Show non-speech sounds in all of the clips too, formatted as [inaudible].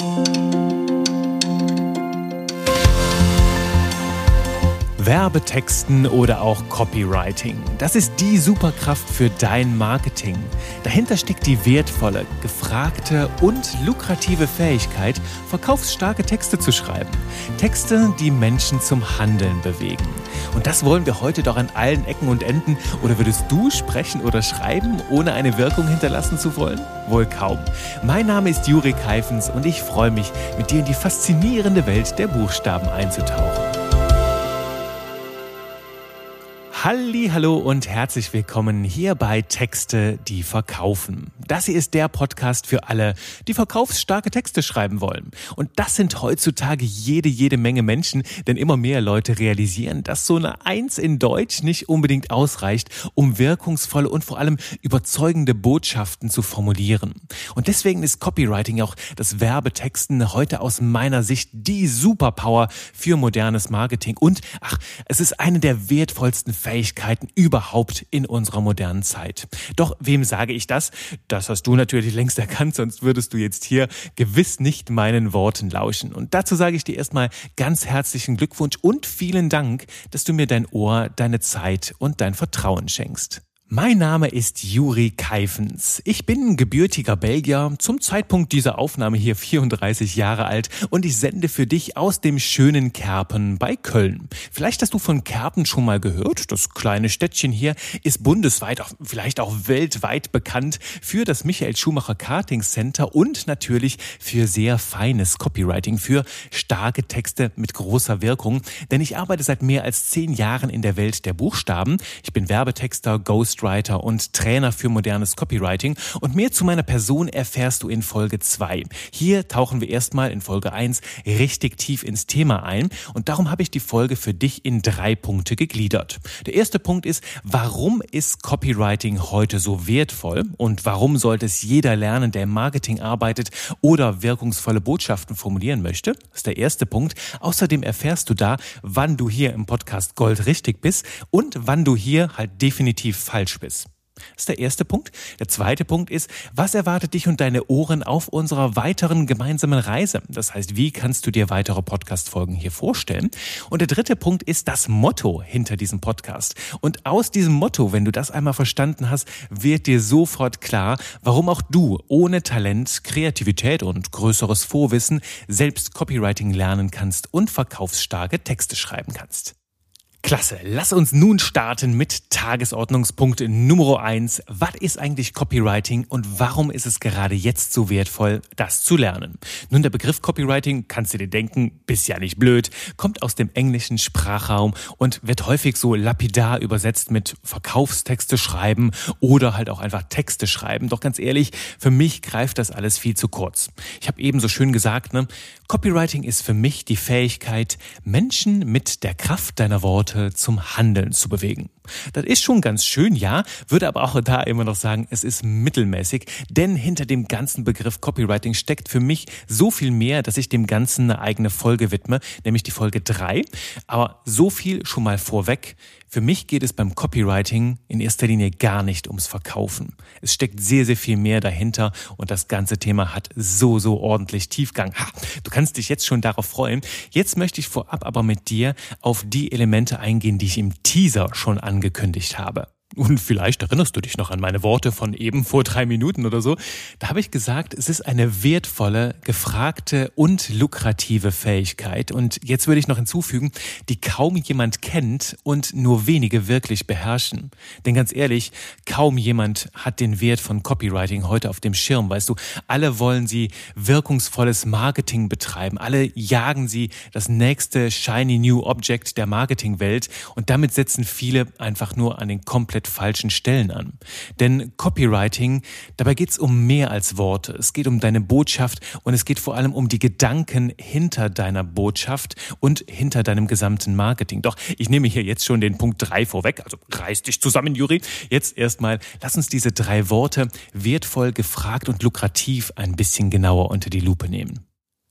Thank you. Werbetexten oder auch Copywriting. Das ist die Superkraft für dein Marketing. Dahinter steckt die wertvolle, gefragte und lukrative Fähigkeit, verkaufsstarke Texte zu schreiben. Texte, die Menschen zum Handeln bewegen. Und das wollen wir heute doch an allen Ecken und Enden. Oder würdest du sprechen oder schreiben, ohne eine Wirkung hinterlassen zu wollen? Wohl kaum. Mein Name ist Juri Keifens und ich freue mich, mit dir in die faszinierende Welt der Buchstaben einzutauchen. Halli, hallo und herzlich willkommen hier bei Texte, die verkaufen. Das hier ist der Podcast für alle, die verkaufsstarke Texte schreiben wollen. Und das sind heutzutage jede, jede Menge Menschen, denn immer mehr Leute realisieren, dass so eine Eins in Deutsch nicht unbedingt ausreicht, um wirkungsvolle und vor allem überzeugende Botschaften zu formulieren. Und deswegen ist Copywriting auch das Werbetexten heute aus meiner Sicht die Superpower für modernes Marketing. Und ach, es ist eine der wertvollsten Fähigkeiten überhaupt in unserer modernen Zeit. Doch wem sage ich das? Das hast du natürlich längst erkannt, sonst würdest du jetzt hier gewiss nicht meinen Worten lauschen. Und dazu sage ich dir erstmal ganz herzlichen Glückwunsch und vielen Dank, dass du mir dein Ohr, deine Zeit und dein Vertrauen schenkst. Mein Name ist Juri Keifens. Ich bin gebürtiger Belgier, zum Zeitpunkt dieser Aufnahme hier 34 Jahre alt und ich sende für dich aus dem schönen Kerpen bei Köln. Vielleicht hast du von Kerpen schon mal gehört. Das kleine Städtchen hier ist bundesweit, vielleicht auch weltweit bekannt für das Michael Schumacher Karting Center und natürlich für sehr feines Copywriting, für starke Texte mit großer Wirkung. Denn ich arbeite seit mehr als zehn Jahren in der Welt der Buchstaben. Ich bin Werbetexter, Ghost Ghostwriter und Trainer für modernes Copywriting. Und mehr zu meiner Person erfährst du in Folge 2. Hier tauchen wir erstmal in Folge 1 richtig tief ins Thema ein. Und darum habe ich die Folge für dich in drei Punkte gegliedert. Der erste Punkt ist, warum ist Copywriting heute so wertvoll? Und warum sollte es jeder lernen, der im Marketing arbeitet oder wirkungsvolle Botschaften formulieren möchte? Das ist der erste Punkt. Außerdem erfährst du da, wann du hier im Podcast Gold richtig bist und wann du hier halt definitiv falsch falsch bist. Das ist der erste Punkt. Der zweite Punkt ist, was erwartet dich und deine Ohren auf unserer weiteren gemeinsamen Reise? Das heißt, wie kannst du dir weitere Podcast-Folgen hier vorstellen? Und der dritte Punkt ist das Motto hinter diesem Podcast. Und aus diesem Motto, wenn du das einmal verstanden hast, wird dir sofort klar, warum auch du ohne Talent, Kreativität und größeres Vorwissen selbst Copywriting lernen kannst und verkaufsstarke Texte schreiben kannst. Klasse. Lass uns nun starten mit Tagesordnungspunkt Nummer eins. Was ist eigentlich Copywriting und warum ist es gerade jetzt so wertvoll, das zu lernen? Nun, der Begriff Copywriting, kannst du dir denken, bist ja nicht blöd, kommt aus dem englischen Sprachraum und wird häufig so lapidar übersetzt mit Verkaufstexte schreiben oder halt auch einfach Texte schreiben. Doch ganz ehrlich, für mich greift das alles viel zu kurz. Ich habe eben so schön gesagt, ne, Copywriting ist für mich die Fähigkeit, Menschen mit der Kraft deiner Worte Leute zum Handeln zu bewegen. Das ist schon ganz schön, ja, würde aber auch da immer noch sagen, es ist mittelmäßig, denn hinter dem ganzen Begriff Copywriting steckt für mich so viel mehr, dass ich dem Ganzen eine eigene Folge widme, nämlich die Folge drei. Aber so viel schon mal vorweg. Für mich geht es beim Copywriting in erster Linie gar nicht ums Verkaufen. Es steckt sehr, sehr viel mehr dahinter und das ganze Thema hat so, so ordentlich Tiefgang. Ha, du kannst dich jetzt schon darauf freuen. Jetzt möchte ich vorab aber mit dir auf die Elemente eingehen, die ich im Teaser schon angekündigt habe. Und vielleicht erinnerst du dich noch an meine Worte von eben vor drei Minuten oder so. Da habe ich gesagt, es ist eine wertvolle, gefragte und lukrative Fähigkeit. Und jetzt würde ich noch hinzufügen, die kaum jemand kennt und nur wenige wirklich beherrschen. Denn ganz ehrlich, kaum jemand hat den Wert von Copywriting heute auf dem Schirm. Weißt du, alle wollen sie wirkungsvolles Marketing betreiben. Alle jagen sie das nächste shiny new object der Marketingwelt. Und damit setzen viele einfach nur an den komplett falschen Stellen an. Denn Copywriting, dabei geht es um mehr als Worte. Es geht um deine Botschaft und es geht vor allem um die Gedanken hinter deiner Botschaft und hinter deinem gesamten Marketing. Doch ich nehme hier jetzt schon den Punkt drei vorweg, also reiß dich zusammen, Juri. Jetzt erstmal, lass uns diese drei Worte wertvoll, gefragt und lukrativ ein bisschen genauer unter die Lupe nehmen.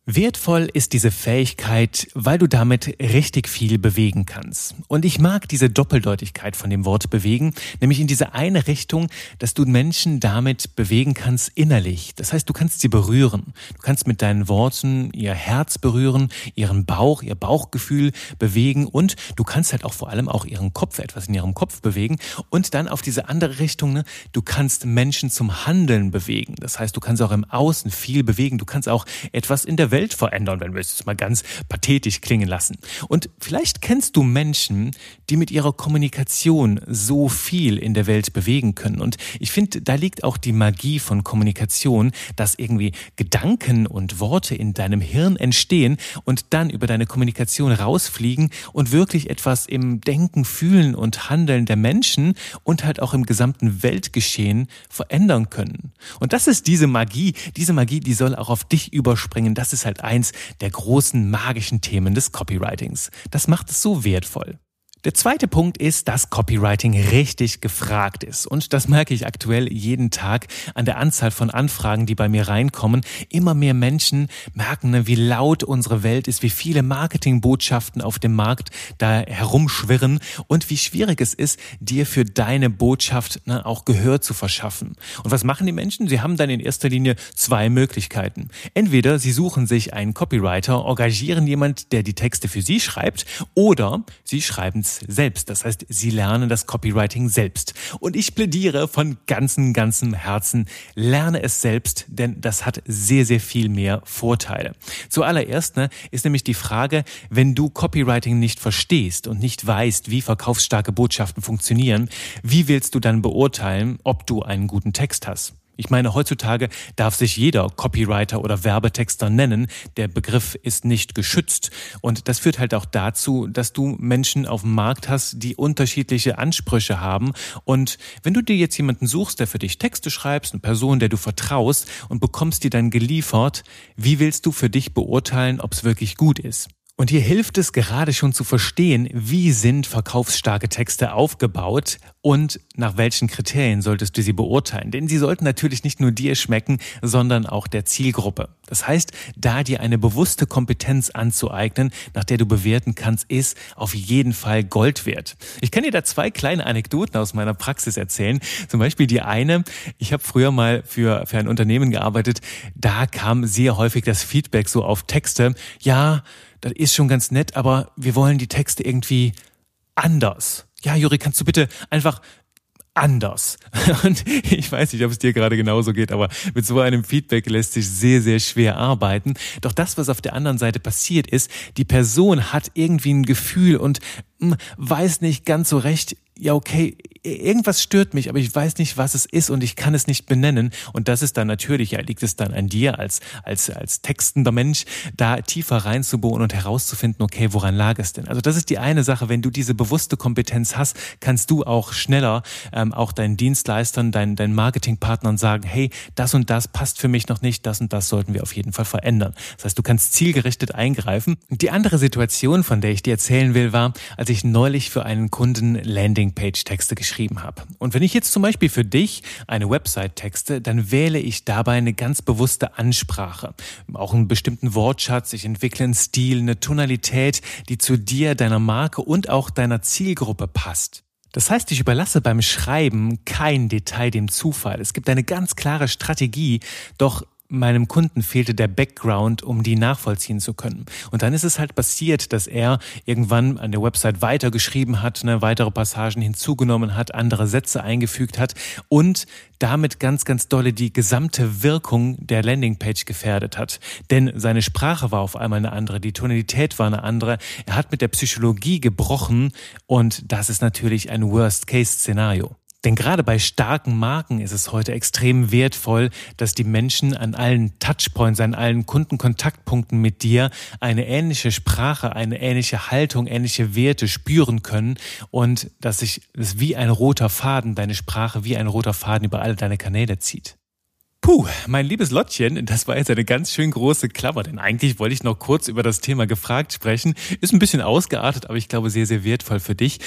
Wertvoll ist diese Fähigkeit, weil du damit richtig viel bewegen kannst. Und ich mag diese Doppeldeutigkeit von dem Wort bewegen, nämlich in diese eine Richtung, dass du Menschen damit bewegen kannst innerlich. Das heißt, du kannst sie berühren. Du kannst mit deinen Worten ihr Herz berühren, ihren Bauch, ihr Bauchgefühl bewegen und du kannst halt auch vor allem auch ihren Kopf, etwas in ihrem Kopf bewegen und dann auf diese andere Richtung, ne, du kannst Menschen zum Handeln bewegen. Das heißt, du kannst auch im Außen viel bewegen. Du kannst auch etwas in der Welt Welt verändern, wenn wir es mal ganz pathetisch klingen lassen. Und vielleicht kennst du Menschen, die mit ihrer Kommunikation so viel in der Welt bewegen können. Und ich finde, da liegt auch die Magie von Kommunikation, dass irgendwie Gedanken und Worte in deinem Hirn entstehen und dann über deine Kommunikation rausfliegen und wirklich etwas im Denken, Fühlen und Handeln der Menschen und halt auch im gesamten Weltgeschehen verändern können. Und das ist diese Magie. Diese Magie, die soll auch auf dich überspringen. Das ist halt eins der großen magischen Themen des Copywritings. Das macht es so wertvoll. Der zweite Punkt ist, dass Copywriting richtig gefragt ist. Und das merke ich aktuell jeden Tag an der Anzahl von Anfragen, die bei mir reinkommen. Immer mehr Menschen merken, ne, wie laut unsere Welt ist, wie viele Marketingbotschaften auf dem Markt da herumschwirren und wie schwierig es ist, dir für deine Botschaft ne, auch Gehör zu verschaffen. Und was machen die Menschen? Sie haben dann in erster Linie zwei Möglichkeiten. Entweder sie suchen sich einen Copywriter, engagieren jemand, der die Texte für sie schreibt, oder sie schreiben selbst. Das heißt, sie lernen das Copywriting selbst. Und ich plädiere von ganzem, ganzem Herzen, lerne es selbst, denn das hat sehr, sehr viel mehr Vorteile. Zuallererst ne, ist nämlich die Frage, wenn du Copywriting nicht verstehst und nicht weißt, wie verkaufsstarke Botschaften funktionieren, wie willst du dann beurteilen, ob du einen guten Text hast? Ich meine, heutzutage darf sich jeder Copywriter oder Werbetexter nennen. Der Begriff ist nicht geschützt. Und das führt halt auch dazu, dass du Menschen auf dem Markt hast, die unterschiedliche Ansprüche haben. Und wenn du dir jetzt jemanden suchst, der für dich Texte schreibst, eine Person, der du vertraust und bekommst die dann geliefert, wie willst du für dich beurteilen, ob es wirklich gut ist? Und hier hilft es gerade schon zu verstehen, wie sind verkaufsstarke Texte aufgebaut und nach welchen Kriterien solltest du sie beurteilen. Denn sie sollten natürlich nicht nur dir schmecken, sondern auch der Zielgruppe. Das heißt, da dir eine bewusste Kompetenz anzueignen, nach der du bewerten kannst, ist auf jeden Fall Gold wert. Ich kann dir da zwei kleine Anekdoten aus meiner Praxis erzählen. Zum Beispiel die eine, ich habe früher mal für, für ein Unternehmen gearbeitet, da kam sehr häufig das Feedback so auf Texte, ja, das ist schon ganz nett, aber wir wollen die Texte irgendwie anders. Ja, Juri, kannst du bitte einfach anders. [laughs] Und ich weiß nicht, ob es dir gerade genauso geht, aber mit so einem Feedback lässt sich sehr, sehr schwer arbeiten. Doch das, was auf der anderen Seite passiert ist, die Person hat irgendwie ein Gefühl und hm, weiß nicht ganz so recht, ja, okay, irgendwas stört mich, aber ich weiß nicht, was es ist und ich kann es nicht benennen. Und das ist dann natürlich, ja, liegt es dann an dir als, als, als textender Mensch, da tiefer reinzubohren und herauszufinden, okay, woran lag es denn? Also das ist die eine Sache, wenn du diese bewusste Kompetenz hast, kannst du auch schneller ähm, auch deinen Dienstleistern, deinen, deinen Marketingpartnern sagen, hey, das und das passt für mich noch nicht, das und das sollten wir auf jeden Fall verändern. Das heißt, du kannst zielgerichtet eingreifen. Die andere Situation, von der ich dir erzählen will, war, als ich neulich für einen Kunden Landing Landingpage-Texte geschrieben habe. Und wenn ich jetzt zum Beispiel für dich eine Website texte, dann wähle ich dabei eine ganz bewusste Ansprache. Auch einen bestimmten Wortschatz, ich entwickle einen Stil, eine Tonalität, die zu dir, deiner Marke und auch deiner Zielgruppe passt. Das heißt, ich überlasse beim Schreiben kein Detail dem Zufall. Es gibt eine ganz klare Strategie, doch meinem Kunden fehlte der Background, um die nachvollziehen zu können. Und dann ist es halt passiert, dass er irgendwann an der Website weitergeschrieben hat, ne, weitere Passagen hinzugenommen hat, andere Sätze eingefügt hat und damit ganz, ganz dolle die gesamte Wirkung der Landingpage gefährdet hat. Denn seine Sprache war auf einmal eine andere, die Tonalität war eine andere. Er hat mit der Psychologie gebrochen und das ist natürlich ein Worst-Case-Szenario. Denn gerade bei starken Marken ist es heute extrem wertvoll, dass die Menschen an allen Touchpoints, an allen Kundenkontaktpunkten mit dir eine ähnliche Sprache, eine ähnliche Haltung, ähnliche Werte spüren können und dass sich es wie ein roter Faden, deine Sprache wie ein roter Faden über alle deine Kanäle zieht. Puh, mein liebes Lottchen, das war jetzt eine ganz schön große Klammer, denn eigentlich wollte ich noch kurz über das Thema gefragt sprechen. Ist ein bisschen ausgeartet, aber ich glaube sehr, sehr wertvoll für dich.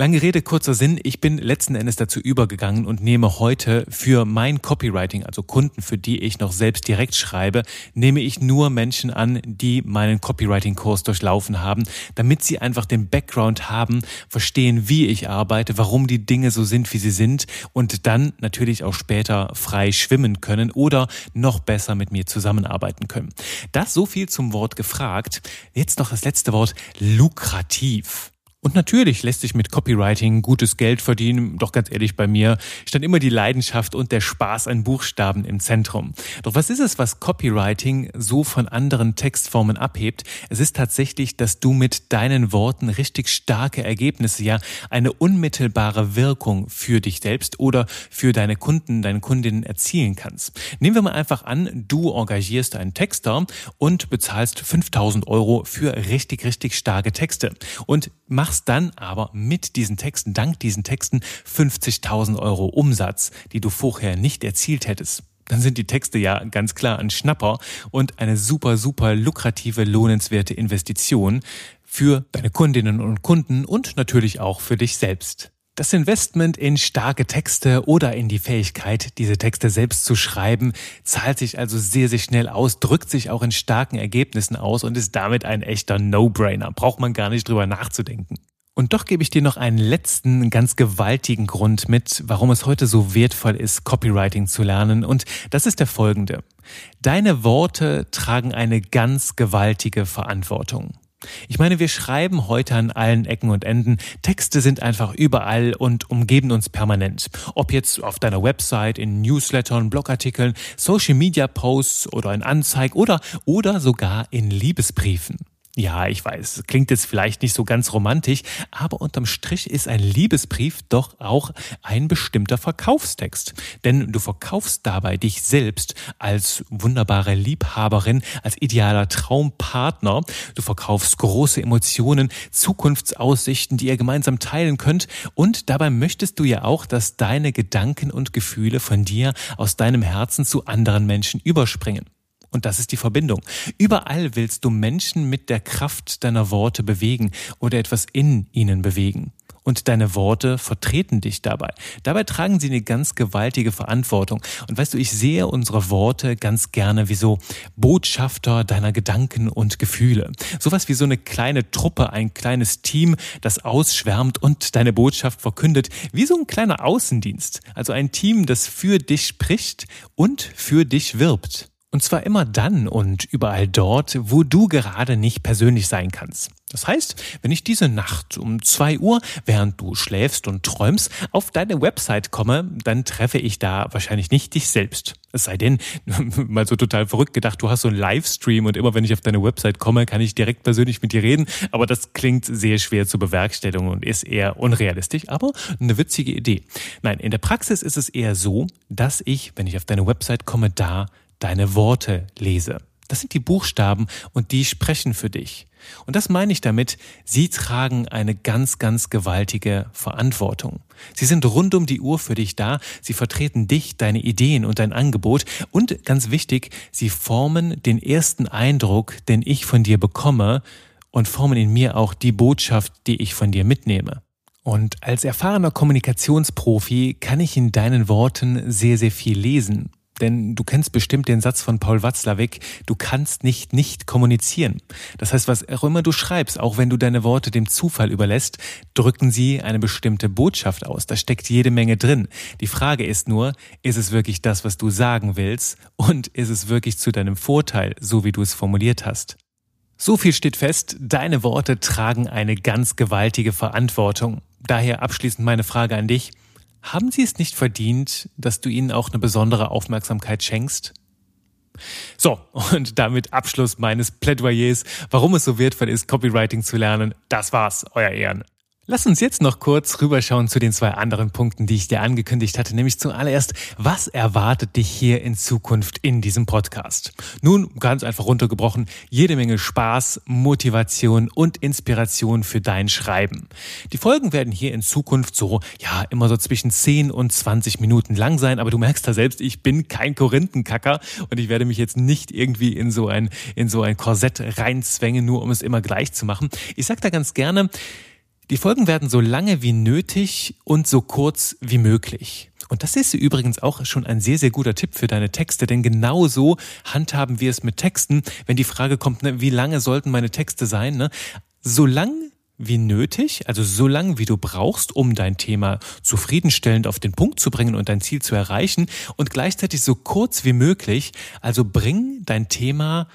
Lange Rede, kurzer Sinn. Ich bin letzten Endes dazu übergegangen und nehme heute für mein Copywriting, also Kunden, für die ich noch selbst direkt schreibe, nehme ich nur Menschen an, die meinen Copywriting-Kurs durchlaufen haben, damit sie einfach den Background haben, verstehen, wie ich arbeite, warum die Dinge so sind, wie sie sind und dann natürlich auch später frei schwimmen können oder noch besser mit mir zusammenarbeiten können. Das so viel zum Wort gefragt. Jetzt noch das letzte Wort, lukrativ. Und natürlich lässt sich mit Copywriting gutes Geld verdienen. Doch ganz ehrlich, bei mir stand immer die Leidenschaft und der Spaß an Buchstaben im Zentrum. Doch was ist es, was Copywriting so von anderen Textformen abhebt? Es ist tatsächlich, dass du mit deinen Worten richtig starke Ergebnisse, ja, eine unmittelbare Wirkung für dich selbst oder für deine Kunden, deine Kundinnen erzielen kannst. Nehmen wir mal einfach an, du engagierst einen Texter und bezahlst 5000 Euro für richtig, richtig starke Texte. Und mach machst dann aber mit diesen Texten, dank diesen Texten 50.000 Euro Umsatz, die du vorher nicht erzielt hättest dann sind die Texte ja ganz klar ein Schnapper und eine super, super lukrative, lohnenswerte Investition für deine Kundinnen und Kunden und natürlich auch für dich selbst. Das Investment in starke Texte oder in die Fähigkeit, diese Texte selbst zu schreiben, zahlt sich also sehr, sehr schnell aus, drückt sich auch in starken Ergebnissen aus und ist damit ein echter No-Brainer. Braucht man gar nicht drüber nachzudenken. Und doch gebe ich dir noch einen letzten, ganz gewaltigen Grund mit, warum es heute so wertvoll ist, Copywriting zu lernen. Und das ist der folgende. Deine Worte tragen eine ganz gewaltige Verantwortung. Ich meine, wir schreiben heute an allen Ecken und Enden. Texte sind einfach überall und umgeben uns permanent. Ob jetzt auf deiner Website, in Newslettern, Blogartikeln, Social Media Posts oder in Anzeigen oder, oder sogar in Liebesbriefen. Ja, ich weiß, klingt jetzt vielleicht nicht so ganz romantisch, aber unterm Strich ist ein Liebesbrief doch auch ein bestimmter Verkaufstext. Denn du verkaufst dabei dich selbst als wunderbare Liebhaberin, als idealer Traumpartner. Du verkaufst große Emotionen, Zukunftsaussichten, die ihr gemeinsam teilen könnt. Und dabei möchtest du ja auch, dass deine Gedanken und Gefühle von dir aus deinem Herzen zu anderen Menschen überspringen. Und das ist die Verbindung. Überall willst du Menschen mit der Kraft deiner Worte bewegen oder etwas in ihnen bewegen. Und deine Worte vertreten dich dabei. Dabei tragen sie eine ganz gewaltige Verantwortung. Und weißt du, ich sehe unsere Worte ganz gerne wie so Botschafter deiner Gedanken und Gefühle. Sowas wie so eine kleine Truppe, ein kleines Team, das ausschwärmt und deine Botschaft verkündet, wie so ein kleiner Außendienst. Also ein Team, das für dich spricht und für dich wirbt. Und zwar immer dann und überall dort, wo du gerade nicht persönlich sein kannst. Das heißt, wenn ich diese Nacht um zwei Uhr, während du schläfst und träumst, auf deine Website komme, dann treffe ich da wahrscheinlich nicht dich selbst. Es sei denn, [laughs] mal so total verrückt gedacht, du hast so einen Livestream und immer wenn ich auf deine Website komme, kann ich direkt persönlich mit dir reden. Aber das klingt sehr schwer zu bewerkstelligen und ist eher unrealistisch, aber eine witzige Idee. Nein, in der Praxis ist es eher so, dass ich, wenn ich auf deine Website komme, da deine Worte lese. Das sind die Buchstaben und die sprechen für dich. Und das meine ich damit, sie tragen eine ganz, ganz gewaltige Verantwortung. Sie sind rund um die Uhr für dich da, sie vertreten dich, deine Ideen und dein Angebot und ganz wichtig, sie formen den ersten Eindruck, den ich von dir bekomme und formen in mir auch die Botschaft, die ich von dir mitnehme. Und als erfahrener Kommunikationsprofi kann ich in deinen Worten sehr, sehr viel lesen. Denn du kennst bestimmt den Satz von Paul Watzlawick, du kannst nicht nicht kommunizieren. Das heißt, was auch immer du schreibst, auch wenn du deine Worte dem Zufall überlässt, drücken sie eine bestimmte Botschaft aus. Da steckt jede Menge drin. Die Frage ist nur, ist es wirklich das, was du sagen willst? Und ist es wirklich zu deinem Vorteil, so wie du es formuliert hast? So viel steht fest, deine Worte tragen eine ganz gewaltige Verantwortung. Daher abschließend meine Frage an dich. Haben sie es nicht verdient, dass du ihnen auch eine besondere Aufmerksamkeit schenkst? So, und damit Abschluss meines Plädoyers, warum es so wertvoll ist, Copywriting zu lernen. Das war's, euer Ehren. Lass uns jetzt noch kurz rüberschauen zu den zwei anderen Punkten, die ich dir angekündigt hatte, nämlich zuallererst, was erwartet dich hier in Zukunft in diesem Podcast? Nun, ganz einfach runtergebrochen, jede Menge Spaß, Motivation und Inspiration für dein Schreiben. Die Folgen werden hier in Zukunft so, ja, immer so zwischen 10 und 20 Minuten lang sein, aber du merkst da selbst, ich bin kein Korinthenkacker und ich werde mich jetzt nicht irgendwie in so ein, in so ein Korsett reinzwängen, nur um es immer gleich zu machen. Ich sag da ganz gerne, Die Folgen werden so lange wie nötig und so kurz wie möglich. Und das ist übrigens auch schon ein sehr, sehr guter Tipp für deine Texte, denn genau so handhaben wir es mit Texten, wenn die Frage kommt, ne, wie lange sollten meine Texte sein? Ne? So lang wie nötig, also so lang wie du brauchst, um dein Thema zufriedenstellend auf den Punkt zu bringen und dein Ziel zu erreichen und gleichzeitig so kurz wie möglich, also bring dein Thema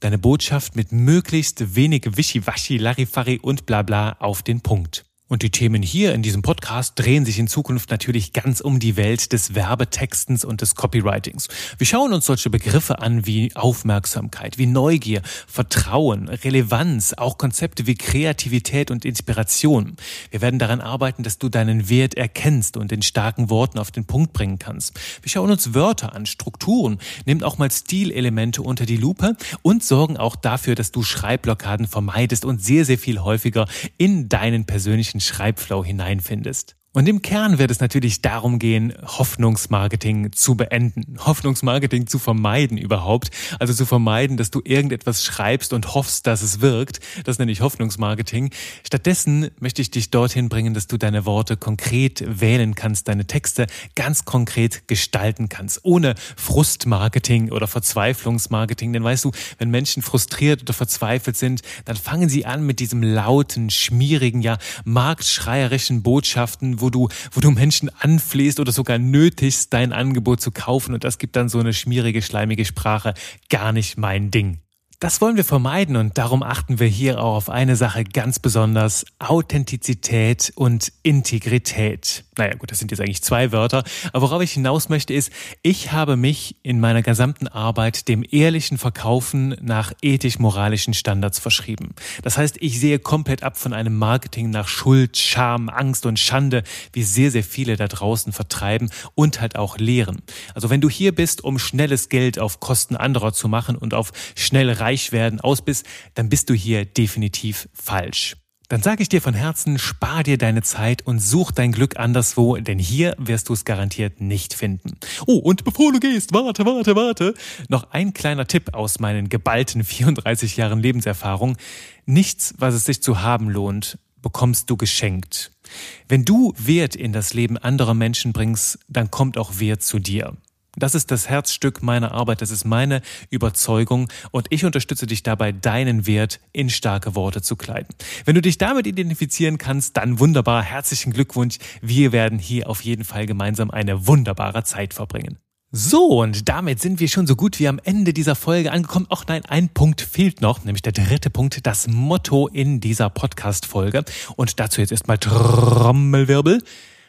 deine Botschaft mit möglichst wenig Wischiwaschi, Larifari und Blabla auf den Punkt. Und die Themen hier in diesem Podcast drehen sich in Zukunft natürlich ganz um die Welt des Werbetextens und des Copywritings. Wir schauen uns solche Begriffe an wie Aufmerksamkeit, wie Neugier, Vertrauen, Relevanz, auch Konzepte wie Kreativität und Inspiration. Wir werden daran arbeiten, dass du deinen Wert erkennst und in starken Worten auf den Punkt bringen kannst. Wir schauen uns Wörter an, Strukturen, nehmen auch mal Stilelemente unter die Lupe und sorgen auch dafür, dass du Schreibblockaden vermeidest und sehr, sehr viel häufiger in deinen persönlichen persönlichen Schreibflow hineinfindest. Und im Kern wird es natürlich darum gehen, Hoffnungsmarketing zu beenden, Hoffnungsmarketing zu vermeiden überhaupt. Also zu vermeiden, dass du irgendetwas schreibst und hoffst, dass es wirkt. Das nenne ich Hoffnungsmarketing. Stattdessen möchte ich dich dorthin bringen, dass du deine Worte konkret wählen kannst, deine Texte ganz konkret gestalten kannst, ohne Frustmarketing oder Verzweiflungsmarketing. Denn weißt du, wenn Menschen frustriert oder verzweifelt sind, dann fangen sie an mit diesem lauten, schmierigen, ja marktschreierischen Botschaften, wo du, wo du Menschen anflehst oder sogar nötigst, dein Angebot zu kaufen und das gibt dann so eine schmierige, schleimige Sprache. Gar nicht mein Ding. Das wollen wir vermeiden und darum achten wir hier auch auf eine Sache ganz besonders, Authentizität und Integrität. Naja gut, das sind jetzt eigentlich zwei Wörter, aber worauf ich hinaus möchte ist, ich habe mich in meiner gesamten Arbeit dem ehrlichen Verkaufen nach ethisch-moralischen Standards verschrieben. Das heißt, ich sehe komplett ab von einem Marketing nach Schuld, Scham, Angst und Schande, wie sehr, sehr viele da draußen vertreiben und halt auch lehren. Also wenn du hier bist, um schnelles Geld auf Kosten anderer zu machen und auf schnelle reich werden aus bist, dann bist du hier definitiv falsch. Dann sage ich dir von Herzen, spar dir deine Zeit und such dein Glück anderswo, denn hier wirst du es garantiert nicht finden. Oh, und bevor du gehst, warte, warte, warte, noch ein kleiner Tipp aus meinen geballten [laughs] 34 Jahren Lebenserfahrung. Nichts, was es sich zu haben lohnt, bekommst du geschenkt. Wenn du Wert in das Leben anderer Menschen bringst, dann kommt auch Wert zu dir. Das ist das Herzstück meiner Arbeit, das ist meine Überzeugung und ich unterstütze dich dabei, deinen Wert in starke Worte zu kleiden. Wenn du dich damit identifizieren kannst, dann wunderbar, herzlichen Glückwunsch. Wir werden hier auf jeden Fall gemeinsam eine wunderbare Zeit verbringen. So, und damit sind wir schon so gut wie am Ende dieser Folge angekommen. Ach nein, ein Punkt fehlt noch, nämlich der dritte Punkt, das Motto in dieser Podcast-Folge. Und dazu jetzt erstmal Trommelwirbel.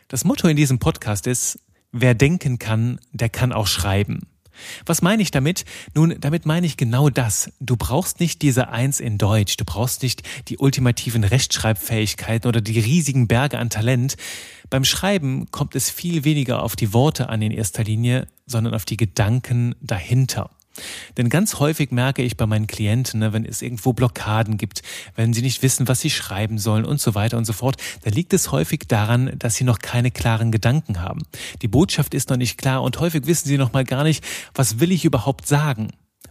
Das Motto in diesem Podcast ist, wer denken kann, der kann auch schreiben. Was meine ich damit? Nun, damit meine ich genau das. Du brauchst nicht diese Eins in Deutsch, du brauchst nicht die ultimativen Rechtschreibfähigkeiten oder die riesigen Berge an Talent. Beim Schreiben kommt es viel weniger auf die Worte an in erster Linie, sondern auf die Gedanken dahinter. Denn ganz häufig merke ich bei meinen Klienten, ne, wenn es irgendwo Blockaden gibt, wenn sie nicht wissen, was sie schreiben sollen und so weiter und so fort, dann liegt es häufig daran, dass sie noch keine klaren Gedanken haben. Die Botschaft ist noch nicht klar und häufig wissen sie noch mal gar nicht, was will ich überhaupt sagen.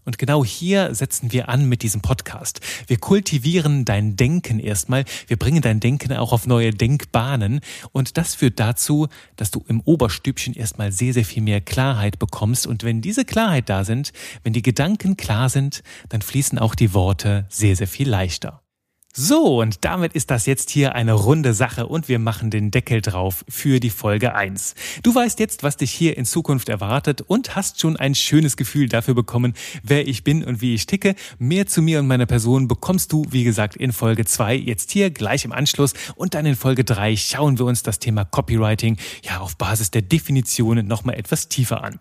Und genau hier setzen wir an mit diesem Podcast. Wir kultivieren dein Denken erstmal. Wir bringen dein Denken auch auf neue Denkbahnen. Und das führt dazu, dass du im Oberstübchen erstmal sehr, sehr viel mehr Klarheit bekommst. Und wenn diese Klarheit da sind, wenn die Gedanken klar sind, dann fließen auch die Worte sehr, sehr viel leichter. So, und damit ist das jetzt hier eine runde Sache und wir machen den Deckel drauf für die Folge 1. Du weißt jetzt, was dich hier in Zukunft erwartet und hast schon ein schönes Gefühl dafür bekommen, wer ich bin und wie ich ticke. Mehr zu mir und meiner Person bekommst du, wie gesagt, in Folge 2 jetzt hier gleich im Anschluss und dann in Folge 3 schauen wir uns das Thema Copywriting ja auf Basis der Definitionen nochmal etwas tiefer an.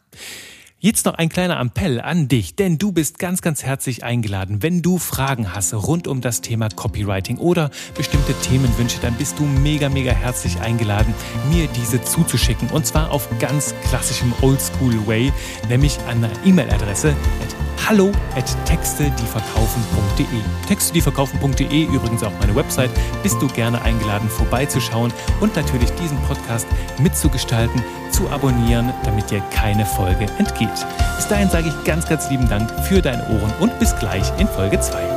Jetzt noch ein kleiner Appell an dich, denn du bist ganz, ganz herzlich eingeladen. Wenn du Fragen hast rund um das Thema Copywriting oder bestimmte Themenwünsche, dann bist du mega, mega herzlich eingeladen, mir diese zuzuschicken. Und zwar auf ganz klassischem Oldschool-Way, nämlich an einer E-Mail-Adresse hallo at textedieverkaufen.de. Textedieverkaufen.de, übrigens auch meine Website, bist du gerne eingeladen vorbeizuschauen und natürlich diesen Podcast mitzugestalten, zu abonnieren, damit dir keine Folge entgeht. Bis dahin sage ich ganz, ganz lieben Dank für deine Ohren und bis gleich in Folge 2.